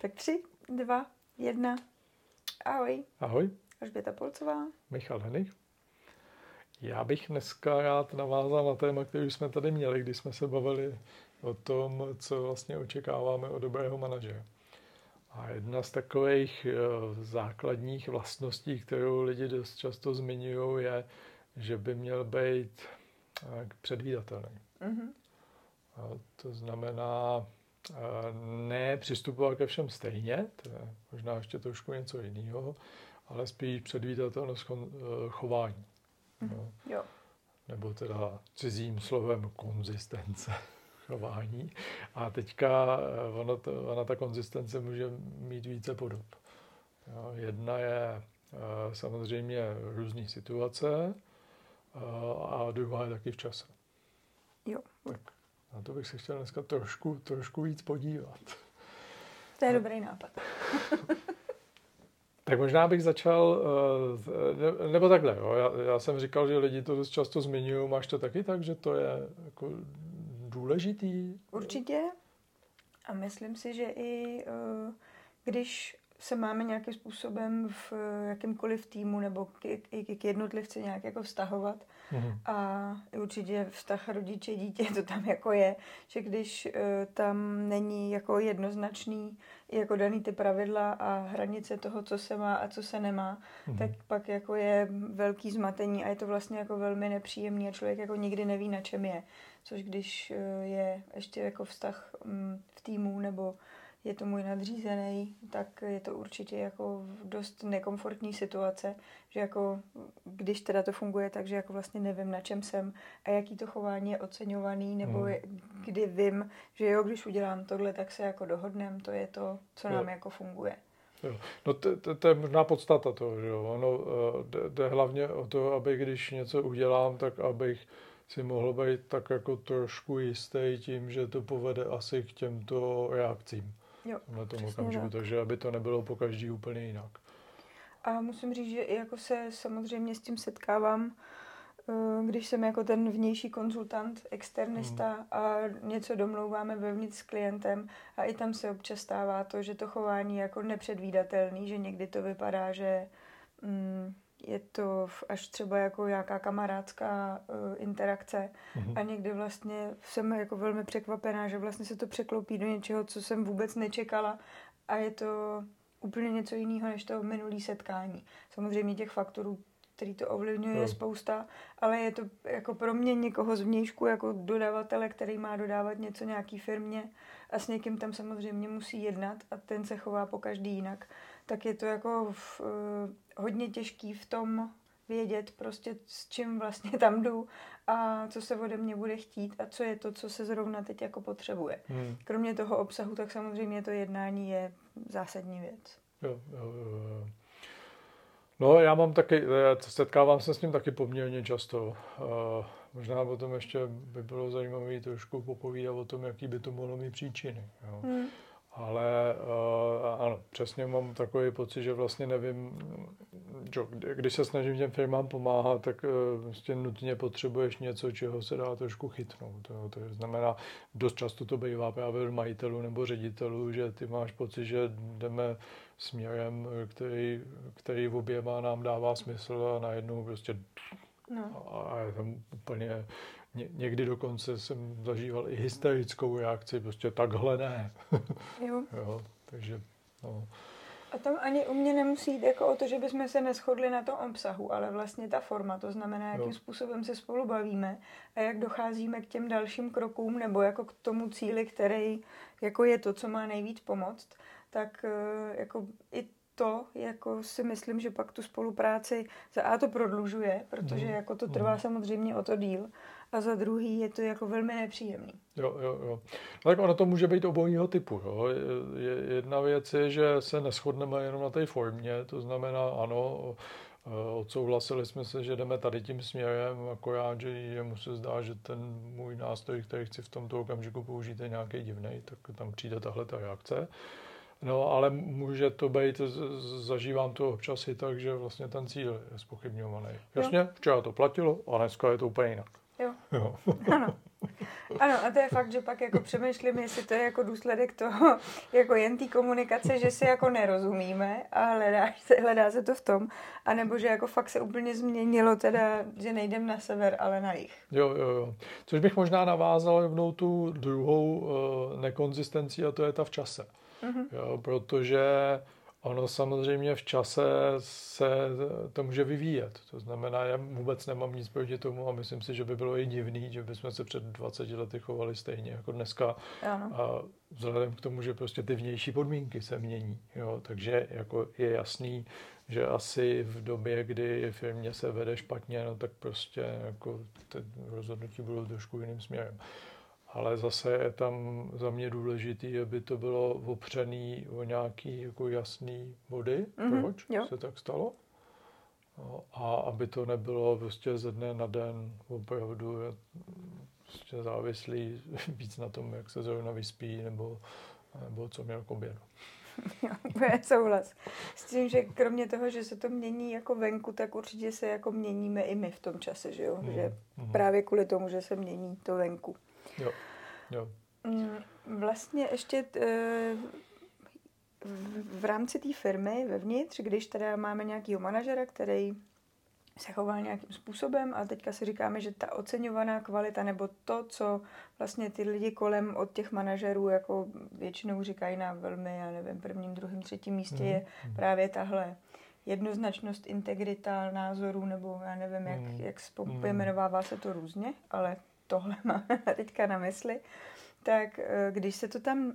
Tak tři, dva, jedna. Ahoj. Ahoj. Alžběta Polcová. Michal Henich. Já bych dneska rád navázal na téma, který jsme tady měli, když jsme se bavili o tom, co vlastně očekáváme od dobrého manažera. A jedna z takových eh, základních vlastností, kterou lidi dost často zmiňují, je, že by měl být eh, předvídatelný. Mm-hmm. A to znamená eh, ne přistupovat ke všem stejně, to je možná ještě trošku něco jiného, ale spíš předvídatelnost chování. Mm-hmm. No. Jo. Nebo teda cizím slovem konzistence chování. A teďka eh, ona, to, ona ta konzistence může mít více podob. Jo, jedna je eh, samozřejmě různé situace eh, a druhá je taky v čase. Jo. Tak na to bych se chtěl dneska trošku, trošku víc podívat. To je dobrý nápad. Tak možná bych začal, nebo takhle, jo. Já, já jsem říkal, že lidi to dost často zmiňují, máš to taky tak, že to je jako důležitý? Určitě. A myslím si, že i uh, když se máme nějakým způsobem v jakýmkoliv týmu nebo k, k, k jednotlivci nějak jako vztahovat mm-hmm. a určitě vztah rodiče dítě to tam jako je, že když uh, tam není jako jednoznačný jako daný ty pravidla a hranice toho, co se má a co se nemá, mm-hmm. tak pak jako je velký zmatení a je to vlastně jako velmi nepříjemný a člověk jako nikdy neví, na čem je. Což když uh, je ještě jako vztah um, v týmu nebo je to můj nadřízený, tak je to určitě jako dost nekomfortní situace, že jako když teda to funguje tak, že jako vlastně nevím, na čem jsem a jaký to chování je oceňovaný, nebo hmm. je, kdy vím, že jo, když udělám tohle, tak se jako dohodnem, to je to, co nám jo. jako funguje. Jo. No to, to, to je možná podstata toho, že jo. Ono eh, jde hlavně o to, aby když něco udělám, tak abych si mohl být tak jako trošku jistý tím, že to povede asi k těmto reakcím jo, na tom okamžiku, tak. takže aby to nebylo po každý úplně jinak. A musím říct, že jako se samozřejmě s tím setkávám, eh, když jsem jako ten vnější konzultant, externista hmm. a něco domlouváme vevnitř s klientem a i tam se občas stává to, že to chování je jako nepředvídatelný, že někdy to vypadá, že mm, je to až třeba jako nějaká kamarádská uh, interakce mm-hmm. a někdy vlastně jsem jako velmi překvapená, že vlastně se to překlopí do něčeho, co jsem vůbec nečekala a je to úplně něco jiného než to minulý setkání. Samozřejmě těch faktorů, který to ovlivňuje, no. je spousta, ale je to jako pro mě někoho z vnějšku, jako dodavatele, který má dodávat něco nějaký firmě a s někým tam samozřejmě musí jednat a ten se chová po každý jinak, tak je to jako v, uh, hodně těžký v tom vědět prostě s čím vlastně tam jdu a co se ode mě bude chtít a co je to, co se zrovna teď jako potřebuje. Hmm. Kromě toho obsahu, tak samozřejmě to jednání je zásadní věc. Jo, jo, jo. No, já mám taky, setkávám se s tím taky poměrně často. Uh, možná potom ještě by bylo zajímavé trošku popovídat o tom, jaký by to mohlo mít příčiny. Jo. Hmm. Ale uh, ano, přesně mám takový pocit, že vlastně nevím, že, když se snažím těm firmám pomáhat, tak uh, vlastně nutně potřebuješ něco, čeho se dá trošku chytnout. To, to znamená, dost často to bývá právě od majitelů nebo ředitelů, že ty máš pocit, že jdeme směrem, který, který oběma nám dává smysl a najednou prostě no. a je tam úplně Ně, někdy dokonce jsem zažíval i hysterickou reakci, prostě takhle ne. Jo. jo takže, no. A tam ani u mě nemusí jít jako o to, že bychom se neschodli na tom obsahu, ale vlastně ta forma, to znamená, jakým jo. způsobem se spolu bavíme a jak docházíme k těm dalším krokům nebo jako k tomu cíli, který jako je to, co má nejvíc pomoct, tak eh, jako i to, jako si myslím, že pak tu spolupráci za A to prodlužuje, protože mm. jako to trvá mm. samozřejmě o to díl a za druhý je to jako velmi nepříjemný. Jo, jo, jo. No tak ono to může být obojího typu. Jo. Je, jedna věc je, že se neschodneme jenom na té formě, to znamená, ano, odsouhlasili jsme se, že jdeme tady tím směrem, akorát, že jemu se zdá, že ten můj nástroj, který chci v tomto okamžiku použít, je nějaký divný, tak tam přijde tahle ta reakce. No, ale může to být, zažívám to občas i tak, že vlastně ten cíl je spochybňovaný. Jasně, včera to platilo a dneska je to úplně jinak. Jo. jo. ano. Ano, a to je fakt, že pak jako přemýšlím, jestli to je jako důsledek toho, jako jen té komunikace, že si jako nerozumíme a hledá se, hledá se to v tom, anebo že jako fakt se úplně změnilo teda, že nejdem na sever, ale na jich. Jo, jo, jo. Což bych možná navázal rovnou tu druhou uh, nekonzistenci a to je ta v čase. Mm-hmm. Jo, protože Ono samozřejmě v čase se to může vyvíjet. To znamená, já vůbec nemám nic proti tomu a myslím si, že by bylo i divný, že bychom se před 20 lety chovali stejně jako dneska. Ano. A vzhledem k tomu, že prostě ty vnější podmínky se mění. Jo? Takže jako je jasný, že asi v době, kdy firmě se vede špatně, no tak prostě jako ty rozhodnutí budou trošku jiným směrem ale zase je tam za mě důležitý, aby to bylo opřený o nějaký jako jasný body, mm-hmm, proč jo. se tak stalo. No, a aby to nebylo prostě ze dne na den opravdu prostě závislý víc na tom, jak se zrovna vyspí, nebo, nebo co měl k obědu. Úplně souhlas. S tím, že kromě toho, že se to mění jako venku, tak určitě se jako měníme i my v tom čase, že jo? Mm, že mm. právě kvůli tomu, že se mění to venku. Jo. jo. Mm, vlastně ještě eh, v rámci té firmy vevnitř, když teda máme nějakého manažera, který se chová nějakým způsobem a teďka si říkáme, že ta oceňovaná kvalita nebo to, co vlastně ty lidi kolem od těch manažerů jako většinou říkají na velmi, já nevím, prvním, druhém, třetím místě mm. je mhm. právě tahle jednoznačnost, integrita názorů, nebo já nevím, jak, mm. jak pojmenovává se to různě, ale tohle máme teďka na mysli, tak eh, když se to tam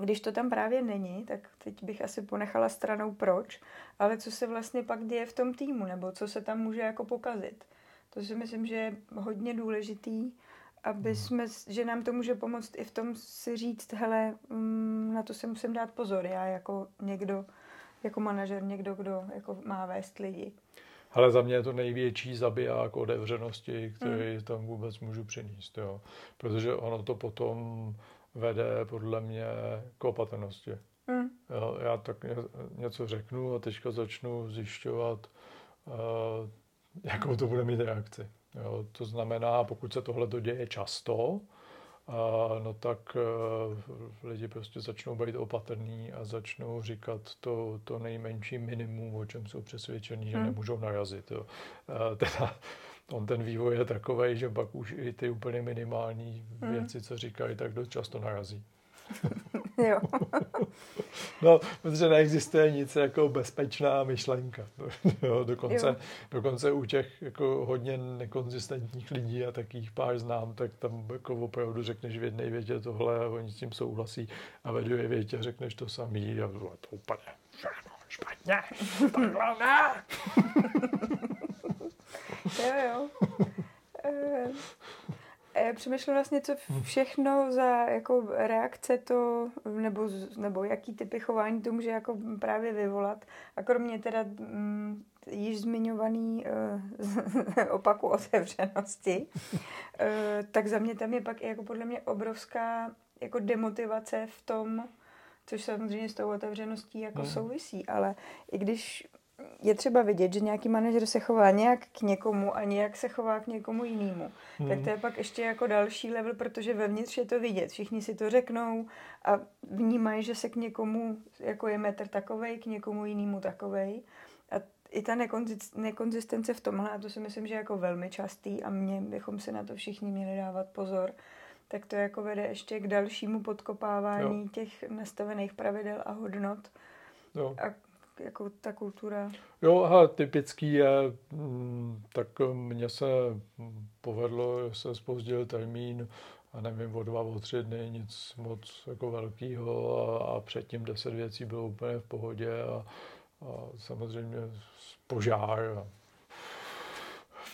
když to tam právě není, tak teď bych asi ponechala stranou proč, ale co se vlastně pak děje v tom týmu, nebo co se tam může jako pokazit. To si myslím, že je hodně důležitý, aby hmm. jsme, že nám to může pomoct i v tom si říct, hele, mm, na to se musím dát pozor, já jako někdo, jako manažer, někdo, kdo jako má vést lidi. Ale za mě je to největší zabiják otevřenosti, který mm. tam vůbec můžu přinést. Jo. Protože ono to potom vede podle mě k opatrnosti. Mm. Jo, já tak něco řeknu a teďka začnu zjišťovat, uh, jakou to bude mít reakci. Jo. To znamená, pokud se tohle děje často, a no tak uh, lidi prostě začnou být opatrní a začnou říkat to, to nejmenší minimum, o čem jsou přesvědčení, že hmm. nemůžou narazit. Jo. Uh, teda, on ten vývoj je takový, že pak už i ty úplně minimální hmm. věci, co říkají, tak dost často narazí. jo. no, protože neexistuje nic jako bezpečná myšlenka. jo, dokonce, jo. dokonce u těch jako hodně nekonzistentních lidí a takých pár znám, tak tam jako opravdu řekneš v jedné větě tohle a oni s tím souhlasí a ve druhé větě řekneš to samý a to úplně všechno špatně, takhle ne. jo, jo. Eh, já přemýšlím vlastně, co všechno za jako reakce to, nebo, nebo jaký typy chování to může jako právě vyvolat. A kromě teda m, mm, již zmiňovaný uh, opaku otevřenosti, uh, tak za mě tam je pak i jako podle mě obrovská jako demotivace v tom, což samozřejmě s tou otevřeností jako hmm. souvisí, ale i když je třeba vidět, že nějaký manažer se chová nějak k někomu a nějak se chová k někomu jinému. Hmm. Tak to je pak ještě jako další level, protože vevnitř je to vidět. Všichni si to řeknou a vnímají, že se k někomu, jako je metr takovej, k někomu jinému takovej. A i ta nekonzistence v tomhle, a to si myslím, že je jako velmi častý a mě bychom si na to všichni měli dávat pozor, tak to jako vede ještě k dalšímu podkopávání jo. těch nastavených pravidel a hodnot. Jo. A jako ta kultura? Jo, aha, typický je, mm, tak mně se povedlo, se spozdil termín a nevím, o dva, o tři dny, nic moc jako velkého a, a předtím deset věcí bylo úplně v pohodě a, a samozřejmě požár a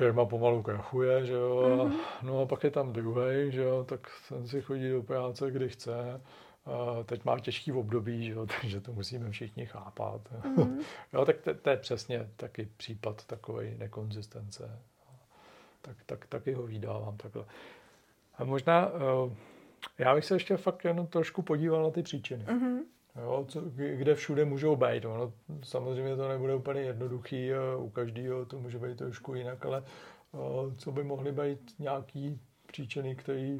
firma pomalu krachuje, že jo, mm-hmm. no a pak je tam druhý, že jo, tak ten si chodí do práce, kdy chce teď má těžký období, že jo, takže to musíme všichni chápat. Mm. jo, tak to, to je přesně taky případ takové nekonzistence. Tak, tak, taky ho vydávám takhle. A možná, eh, já bych se ještě fakt jenom trošku podíval na ty příčiny. Mm-hmm. Jo, co, kde všude můžou být. Ono, samozřejmě to nebude úplně jednoduchý, u každého to může být trošku jinak, ale eh, co by mohly být nějaký příčiny, které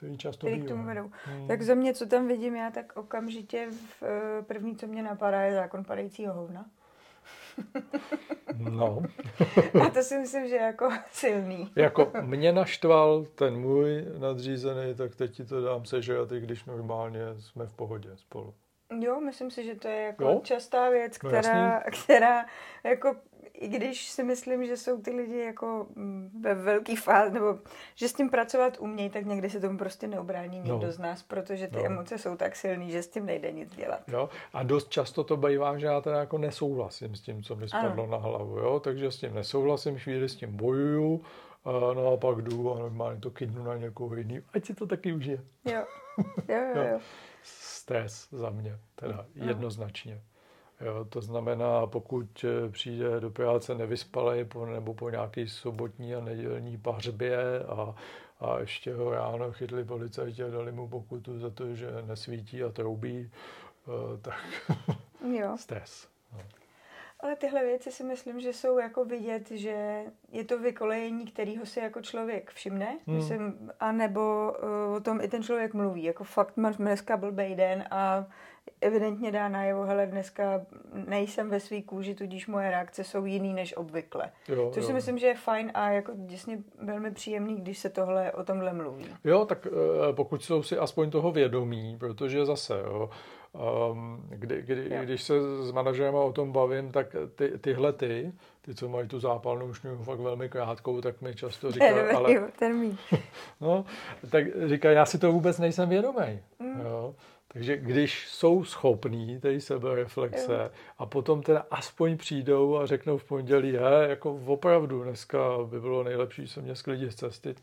který často který k tomu vedou. Hmm. Tak za mě, co tam vidím já, tak okamžitě v, eh, první, co mě napadá, je zákon padajícího hovna. No. A to si myslím, že je jako silný. Jako mě naštval ten můj nadřízený, tak teď ti to dám sežrat, i když normálně jsme v pohodě spolu. Jo, myslím si, že to je jako jo? častá věc, která, no, která jako i když si myslím, že jsou ty lidi jako mm, ve velký fázi, nebo že s tím pracovat umějí, tak někdy se tomu prostě neobrání nikdo no. z nás, protože ty no. emoce jsou tak silný, že s tím nejde nic dělat. Jo. A dost často to bývá, že já teda jako nesouhlasím s tím, co mi spadlo ano. na hlavu, jo? takže s tím nesouhlasím, chvíli s tím bojuju, a no a pak jdu a normálně to kydnu na někoho jiný, ať si to taky užije. Jo, jo, jo. jo. Stres za mě, teda no. jednoznačně. Jo, to znamená, pokud eh, přijde do práce nevyspalý po, nebo po nějaký sobotní a nedělní pařbě a, a ještě ho ráno chytli policajti a dali mu pokutu za to, že nesvítí a troubí, eh, tak jo. stres. Ale tyhle věci si myslím, že jsou jako vidět, že je to vykolejení, kterého si jako člověk všimne, hmm. myslím, a nebo uh, o tom i ten člověk mluví, jako fakt máš dneska blbej den a evidentně dá najevo, hele, dneska nejsem ve svý kůži, tudíž moje reakce jsou jiný než obvykle. Jo, Což jo. si myslím, že je fajn a jako děsně velmi příjemný, když se tohle o tomhle mluví. Jo, tak eh, pokud jsou si aspoň toho vědomí, protože zase, jo, Um, kdy, kdy, když se s manažerem o tom bavím, tak ty, tyhle ty, ty, co mají tu zápalnou šňůru fakt velmi krátkou, tak mi často říkají, ale... termín. no, tak říkají, já si to vůbec nejsem vědomý. Mm. Jo. Takže když jsou schopní té sebereflexe jo. a potom teda aspoň přijdou a řeknou v pondělí, he, jako opravdu dneska by bylo nejlepší se mě sklidit z cesty,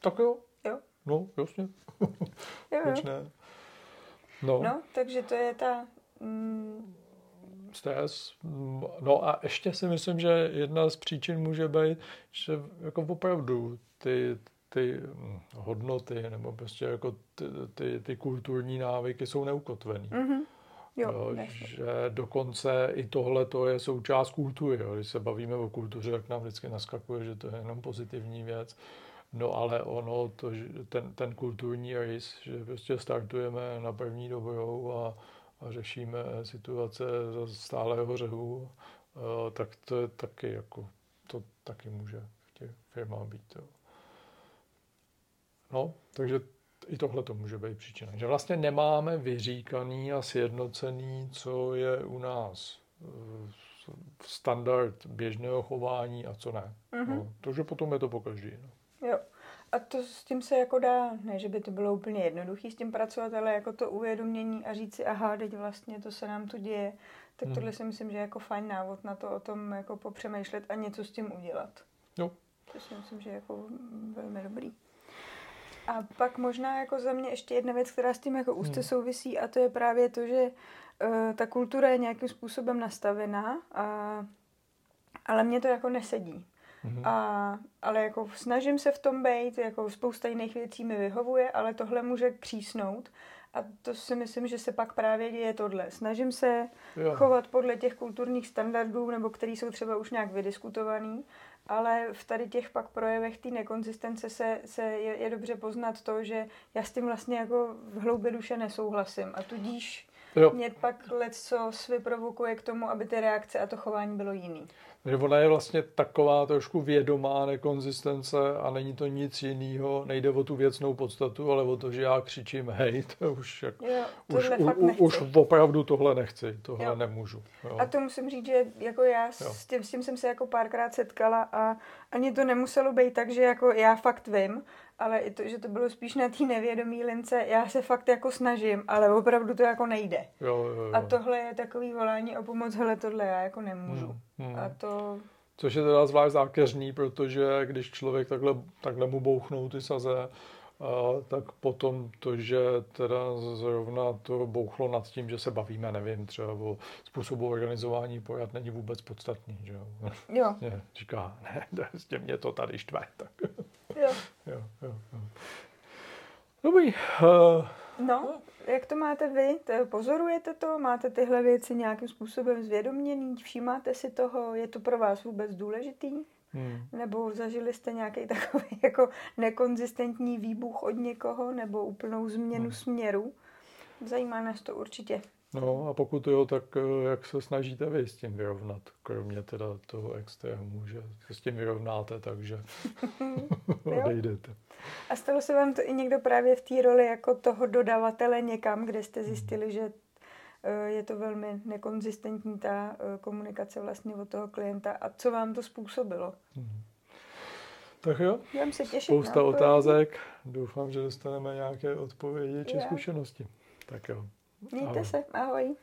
tak jo. Jo. No, jasně. Jo, Proč ne? No. no, takže to je ta... Mm... Stres. No a ještě si myslím, že jedna z příčin může být, že jako opravdu ty, ty hodnoty nebo prostě jako ty, ty, ty kulturní návyky jsou neukotvený. Mm-hmm. Jo, jo, že dokonce i tohle to je součást kultury. Jo. Když se bavíme o kultuře, tak nám vždycky naskakuje, že to je jenom pozitivní věc. No ale ono, to, ten, ten kulturní rys, že prostě startujeme na první dobrou a, a řešíme situace za stálého řehu, tak to je taky jako, to taky může v těch firmách být. Jo. No, takže i tohle to může být příčina. Že vlastně nemáme vyříkaný a sjednocený, co je u nás eh, standard běžného chování a co ne. Mm-hmm. No, takže potom je to po každý. No. A to s tím se jako dá, ne, že by to bylo úplně jednoduché s tím pracovat, ale jako to uvědomění a říct si, aha, teď vlastně to se nám tu děje, tak hmm. tohle si myslím, že je jako fajn návod na to o tom jako popřemýšlet a něco s tím udělat. Jo. To si myslím, že je jako velmi dobrý. A pak možná jako za mě ještě jedna věc, která s tím jako úzce hmm. souvisí a to je právě to, že uh, ta kultura je nějakým způsobem nastavená, a, ale mě to jako nesedí. Mm-hmm. A, ale jako snažím se v tom být, jako spousta jiných věcí mi vyhovuje, ale tohle může přísnout. A to si myslím, že se pak právě děje tohle. Snažím se jo. chovat podle těch kulturních standardů, nebo který jsou třeba už nějak vydiskutovaný, ale v tady těch pak projevech té nekonzistence se, se je, je dobře poznat to, že já s tím vlastně jako v hloubi duše nesouhlasím. A tudíž jo. mě pak let co vyprovokuje k tomu, aby ty reakce a to chování bylo jiný. Takže ona je vlastně taková trošku vědomá nekonzistence a není to nic jiného, nejde o tu věcnou podstatu, ale o to, že já křičím hej, to už, jak, jo, už, u, už opravdu tohle nechci, tohle jo. nemůžu. Jo. A to musím říct, že jako já s tím, s tím jsem se jako párkrát setkala a ani to nemuselo být tak, že jako já fakt vím, ale i to, že to bylo spíš na té nevědomí lince, já se fakt jako snažím, ale opravdu to jako nejde. Jo, jo, jo. A tohle je takový volání o pomoc, hele, tohle já jako nemůžu. Hmm, hmm. A to... Což je teda zvlášť zákeřný, protože když člověk takhle, takhle mu bouchnou ty saze, a tak potom to, že teda zrovna to bouchlo nad tím, že se bavíme, nevím, třeba o způsobu organizování pojat, není vůbec podstatný, že jo? Jo. říká, ne, prostě mě to tady štve, tak. Jo. jo, jo, jo. Dobrý. Uh, no, jak to máte vy? Pozorujete to? Máte tyhle věci nějakým způsobem zvědoměný? Všímáte si toho? Je to pro vás vůbec důležitý? Hmm. Nebo zažili jste nějaký takový jako nekonzistentní výbuch od někoho nebo úplnou změnu hmm. směru? Zajímá nás to určitě. No a pokud jo, tak eh, jak se snažíte vy s tím vyrovnat, kromě teda toho extrému, že se s tím vyrovnáte, takže odejdete. A stalo se vám to i někdo právě v té roli jako toho dodavatele někam, kde jste zjistili, hmm. že eh, je to velmi nekonzistentní ta eh, komunikace vlastně od toho klienta a co vám to způsobilo? Hmm. Tak jo, Budem se těšit spousta otázek. Doufám, že dostaneme nějaké odpovědi či zkušenosti. Tak jo. Mějte ahoj. se, ahoj.